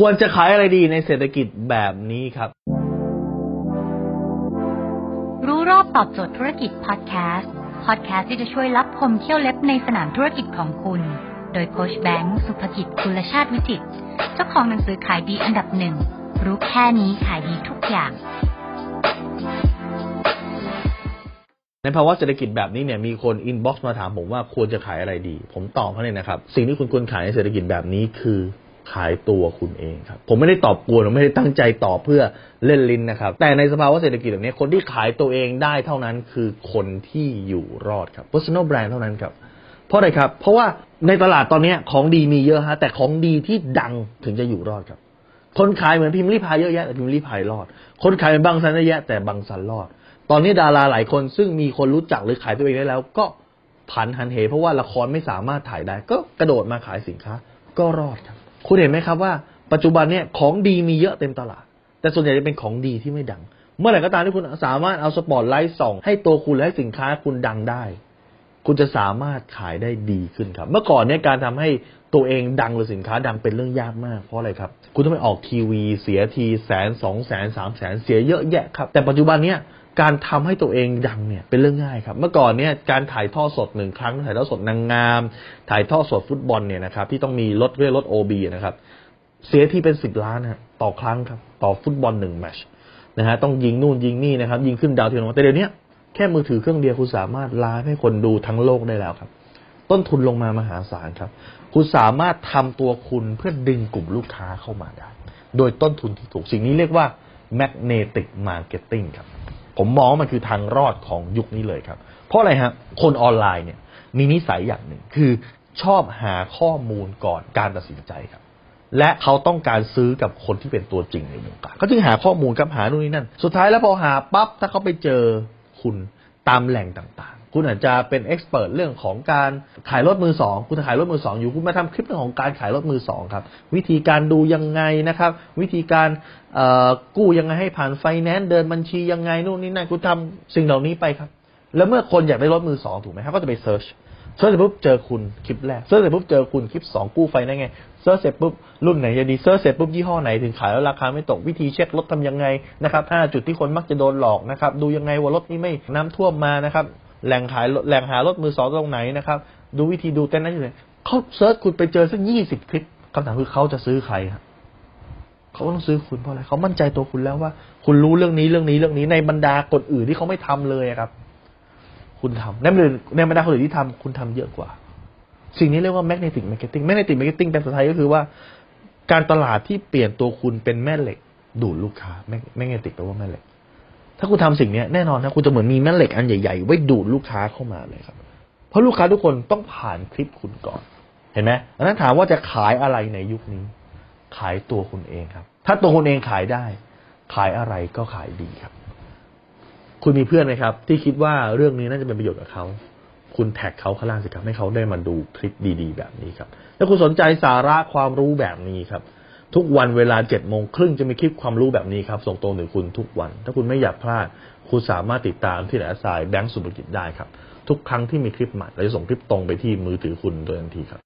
ควรจะขายอะไรดีในเศรษฐกิจแบบนี้ครับ รู้รอบตอบโจทย์ธุรกิจพอดแคสต์พอดแคสต์ที่จะช่วยลับคมเขี้ยวเล็บในสนามธุรกิจของคุณ โดยโค้ชแบงค์สุภกิจคุลชาติวิจิตรเจ้าของหนังสือขายดีอันดับหนึ่งรู้แค่นี้ขายดีทุกอย่าง ในภาวะเศรษฐกิจแบบนี้เนี่ยมีคน inbox มาถามผมว่าควรจะขายอะไรดี ผมตอบเขาเลยนะครับ สิ่งที่คุณควรขายในเศรษฐกิจแบบนี้คือ ขายตัวคุณเองครับ ผมไม่ได้ตอบกวนผมไม่ได้ตั้งใจตอบเพื่อเล่นลิ้นนะครับ แต่ในสภาวะเศรษฐกิจแบบนี้คนที่ขายตัวเองได้เท่านั้นคือคนที่อยู่รอดครับ personal brand เท่านั้นครับ เพราะอะไรครับ เพราะว่าในตลาดตอนนี้ของดีมีเยอะฮะแต่ของดีที่ดังถึงจะอยู่รอดครับ คนขายเหมือนพิมพ์รีพายเยอะแยะแต่พิมพ์รีพายรอด คนขายเป็นบางสันเยอะแยะแต่บางสันรอด ตอนนี้ดาราหลายคนซึ่งมีคนรู้จักหรือขายตัวเองได้แล้ว ก็ผันหันเหเพราะว่าละครไม่สามารถถ่ายได้ ก็กระโดดมาขายสินค้า ก็รอดครับ คุณเห็นไหมครับว่าปัจจุบันเนี่ยของดีมีเยอะเต็มตลาด แต่ส่วนใหญ่จะเป็นของดีที่ไม่ดัง เมื่อไหร่ก็ตามที่คุณสามารถเอาสปอตไลท์ส่อง ให้ตัวคุณและให้สินค้าคุณดังได้ คุณจะสามารถขายได้ดีขึ้นครับ เมื่อก่อนเนี่ยการทำให้ตัวเองดังหรือสินค้าดังเป็นเรื่องยากมากเพราะอะไรครับ คุณต้องไปออกทีวี เสียทีแสนสองแสนสามแสนเสียเยอะแยะครับ แต่ปัจจุบันเนี่ย การทำให้ตัวเองดังเนี่ยเป็นเรื่องง่ายครับ เมื่อก่อนเนี่ยการถ่ายทอดสดหนึ่งครั้ง ถ่ายทอดสดนางงาม ถ่ายทอดสดฟุตบอลเนี่ยนะครับที่ต้องมีรถเรียกรถโอบีนะครับ เสียที่เป็นสิบล้านนะต่อครั้งครับ ต่อฟุตบอลหนึ่งแมชนะฮะต้องยิงนู่นยิงนี่นะครับ ยิงขึ้นดาวเทียมแต่เดี๋ยวนี้แค่มือถือเครื่องเดียวคุณสามารถไลฟ์ให้คนดูทั้งโลกได้แล้วครับ ต้นทุนลงมามหาศาลครับ คุณสามารถทำตัวคุณเพื่อดึงกลุ่มลูกค้าเข้ามาได้ โดยต้นทุนที่ถูกสิ่งนี้เรียกว่า magnetic marketing ครับ ผมมองว่ามันคือทางรอดของยุคนี้เลยครับ เพราะอะไรฮะคนออนไลน์เนี่ยมีนิสัยอย่างหนึ่งคือชอบหาข้อมูลก่อนการตัดสินใจครับ และเขาต้องการซื้อกับคนที่เป็นตัวจริงในวงการเขาจึงหาข้อมูลกับหานู่นนี่นั่น สุดท้ายแล้วพอหาปั๊บถ้าเขาไปเจอคุณตามแหล่งต่าง คุณอาจจะเป็น expert เรื่องของการขายรถมือสองคุณขายรถมือสองอยู่คุณมาทำคลิปเรื่องของการขายรถมือสองครับ วิธีการดูยังไงนะครับ วิธีการกู้ยังไงให้ผ่านไฟแนนซ์เดินบัญชียังไงนู่นนี่นั่นคุณทำสิ่งเหล่านี้ไปครับ แล้วเมื่อคนอยากได้รถมือสองถูกไหมครับก็จะไป search search เสร็จปุ๊บเจอคุณคลิปแรก search เสร็จปุ๊บเจอคุณคลิปสองกู้ไฟได้ไง search เสร็จปุ๊บรุ่นไหนจะดี search เสร็จปุ๊บยี่ห้อไหนถึงขายแล้วราคาไม่ตกวิธีเช็ครถทำยังไงนะครับห้าจุดที่คนมักจะโดนหลอกนะครับดูยังไงว่ารถนี้ไม่น้ำท่วมมานะครับ แหล่งขายแหล่งหารถมือสองตรงไหนนะครับ ดูวิธีดูเต็นท์นั้นอยู่ไหนเขา search คุณไปเจอสักยี่สิบคลิปคำถามคือเขาจะซื้อใครครับเขาต้องซื้อคุณเพราะอะไรเขามั่นใจตัวคุณแล้วว่า คุณรู้เรื่องนี้เรื่องนี้เรื่องนี้ในบรรดาคนอื่นที่เขาไม่ทำเลยครับ คุณทำในบรรดาในบรรดาคนอื่นที่ทำคุณทำเยอะกว่า สิ่งนี้เรียกว่า magnetic marketing magnetic marketing แต่ภาษาไทยก็คือว่า การตลาดที่เปลี่ยนตัวคุณเป็นแม่เหล็ก ดูดลูกค้า Mag- magnetic แปลว่าแม่เหล็ก ถ้าคุณทำสิ่งเนี้ยแน่นอนนะคุณจะเหมือนมีแม่เหล็กอันใหญ่ๆไว้ดูดลูกค้าเข้ามาเลยครับ เพราะลูกค้าทุกคนต้องผ่านคลิปคุณก่อน เห็นไหมอันนั้นถามว่าจะขายอะไรในยุคนี้ ขายตัวคุณเองครับ ถ้าตัวคุณเองขายได้ ขายอะไรก็ขายดีครับ คุณมีเพื่อนไหมครับ ที่คิดว่าเรื่องนี้น่าจะเป็นประโยชน์กับเขาคุณแท็กเขาข้างล่างสิครับให้เขาได้มาดูคลิปดี ๆ แบบนี้ครับถ้าคุณสนใจสาระความรู้แบบนี้ครับ ทุกวันเวลาเจ็ดโมงครึ่งจะมีคลิปความรู้แบบนี้ครับ ส่งตรงถึงคุณทุกวัน ถ้าคุณไม่อยากพลาด คุณสามารถติดตามที่ไหนสายแบงก์สุภกิจได้ครับ ทุกครั้งที่มีคลิปใหม่เราจะส่งคลิปตรงไปที่มือถือคุณโดยทันทีครับ